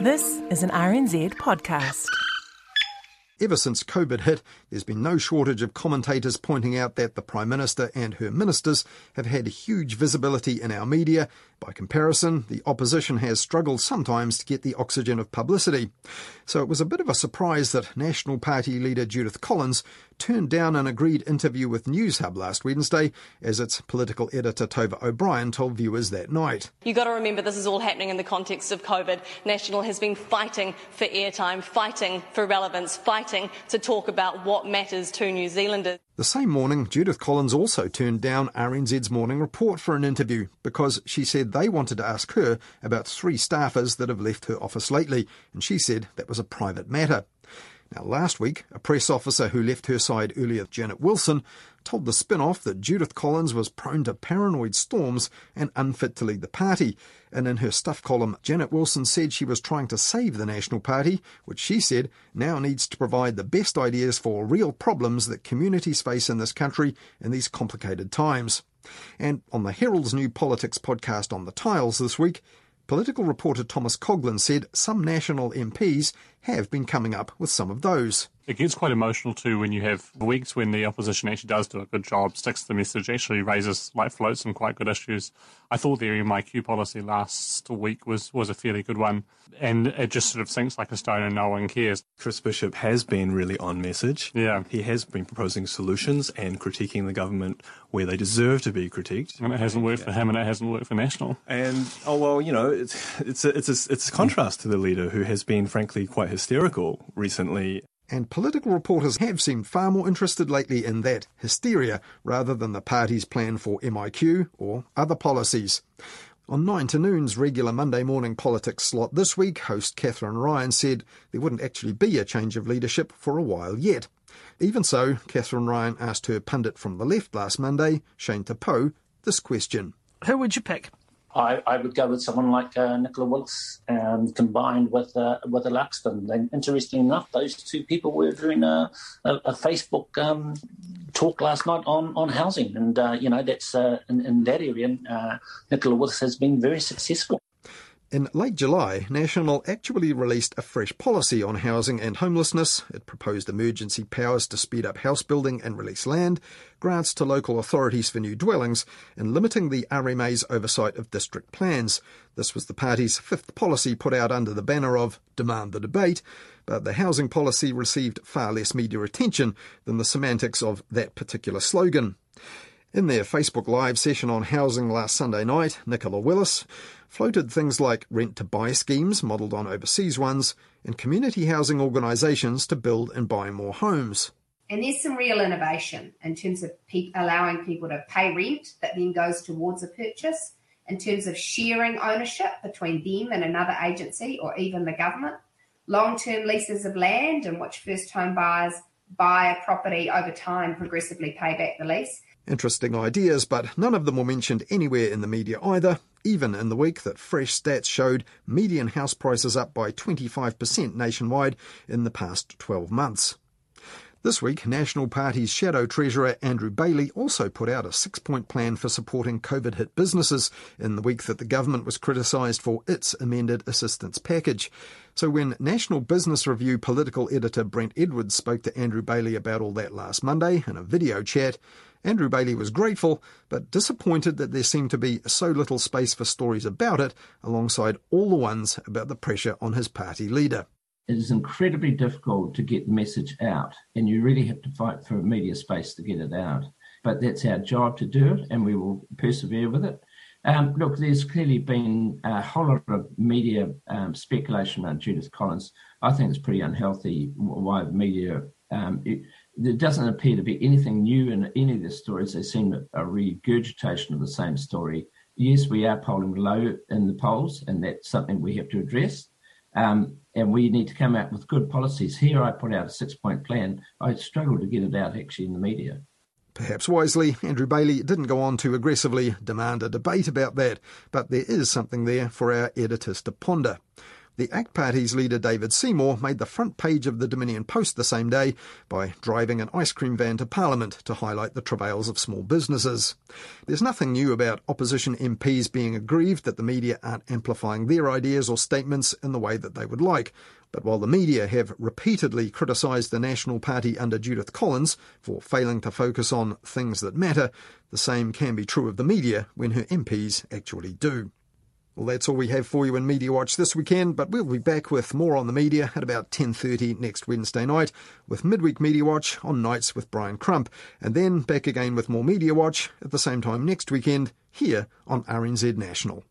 This is an RNZ podcast. Ever since COVID hit, there's been no shortage of commentators pointing out that the Prime Minister and her ministers have had huge visibility in our media. By comparison, the opposition has struggled sometimes to get the oxygen of publicity. So it was a bit of a surprise that National Party leader Judith Collins turned down an agreed interview with Newshub last Wednesday, as its political editor Tova O'Brien told viewers that night. You've got to remember this is all happening in the context of COVID. National has been fighting for airtime, fighting for relevance, fighting to talk about what matters to New Zealanders. The same morning, Judith Collins also turned down RNZ's morning report for an interview because she said they wanted to ask her about three staffers that have left her office lately, and she said that was a private matter. Now, last week, a press officer who left her side earlier, Janet Wilson, told the Spinoff that Judith Collins was prone to paranoid storms and unfit to lead the party. And in her stuff column, Janet Wilson said she was trying to save the National Party, which she said now needs to provide the best ideas for real problems that communities face in this country in these complicated times. And on the Herald's new politics podcast on the tiles this week, Political reporter Thomas Coughlan said some national MPs have been coming up with some of those. It gets quite emotional too when you have weeks when the opposition actually does do a good job, sticks to the message, actually raises, like, floats some quite good issues. I thought the MIQ policy last week was, was a fairly good one, and it just sort of sinks like a stone and no one cares. Chris Bishop has been really on message. Yeah. He has been proposing solutions and critiquing the government where they deserve to be critiqued. And it hasn't worked for him and it hasn't worked for National. And, oh, well, you know, it's, it's, a, it's, a, it's a contrast to the leader who has been, frankly, quite hysterical recently. And political reporters have seemed far more interested lately in that hysteria rather than the party's plan for MIQ or other policies. On 9 to Noon's regular Monday morning politics slot this week, host Kathryn Ryan said there wouldn't actually be a change of leadership for a while yet. Even so, Kathryn Ryan asked her pundit from the left last Monday, Shane Te Pou, this question. Who would you pick? I, I, would go with someone like uh, Nicola Willis um, combined with uh, with a Luxon. And interesting enough, those two people were doing a, a, a Facebook um, talk last night on, on housing, and uh, you know that's uh, in, in, that area. Uh, Nicola Willis has been very successful. In late July, National actually released a fresh policy on housing and homelessness. It proposed emergency powers to speed up house building and release land, grants to local authorities for new dwellings, and limiting the RMA's oversight of district plans. This was the party's fifth policy put out under the banner of Demand the Debate, but the housing policy received far less media attention than the semantics of that particular slogan. In their Facebook Live session on housing last Sunday night, Nicola Willis floated things like rent to buy schemes modelled on overseas ones and community housing organisations to build and buy more homes. And there's some real innovation in terms of pe- allowing people to pay rent that then goes towards a purchase, in terms of sharing ownership between them and another agency or even the government, long term leases of land in which first home buyers buy a property over time, progressively pay back the lease. Interesting ideas, but none of them were mentioned anywhere in the media either, even in the week that fresh stats showed median house prices up by 25% nationwide in the past 12 months. This week, National Party's Shadow Treasurer Andrew Bayly also put out a six point plan for supporting COVID hit businesses in the week that the government was criticised for its amended assistance package. So when National Business Review political editor Brent Edwards spoke to Andrew Bayly about all that last Monday in a video chat, Andrew Bayly was grateful, but disappointed that there seemed to be so little space for stories about it, alongside all the ones about the pressure on his party leader it is incredibly difficult to get the message out, and you really have to fight for media space to get it out. But that's our job to do it, and we will persevere with it. Um, look, there's clearly been a whole lot of media um, speculation around Judith Collins. I think it's pretty unhealthy why the media. Um, it, there doesn't appear to be anything new in any of the stories. They seem a regurgitation of the same story. Yes, we are polling low in the polls, and that's something we have to address. Um, and we need to come out with good policies. Here, I put out a six point plan. I struggled to get it out actually in the media. Perhaps wisely, Andrew Bayly didn't go on to aggressively demand a debate about that, but there is something there for our editors to ponder. The ACT Party's leader David Seymour made the front page of the Dominion Post the same day by driving an ice cream van to Parliament to highlight the travails of small businesses. There's nothing new about opposition MPs being aggrieved that the media aren't amplifying their ideas or statements in the way that they would like. But while the media have repeatedly criticised the National Party under Judith Collins for failing to focus on things that matter, the same can be true of the media when her MPs actually do. Well, that's all we have for you in Media Watch this weekend, but we'll be back with more on the media at about 10.30 next Wednesday night with Midweek Media Watch on nights with Brian Crump, and then back again with more Media Watch at the same time next weekend here on RNZ National.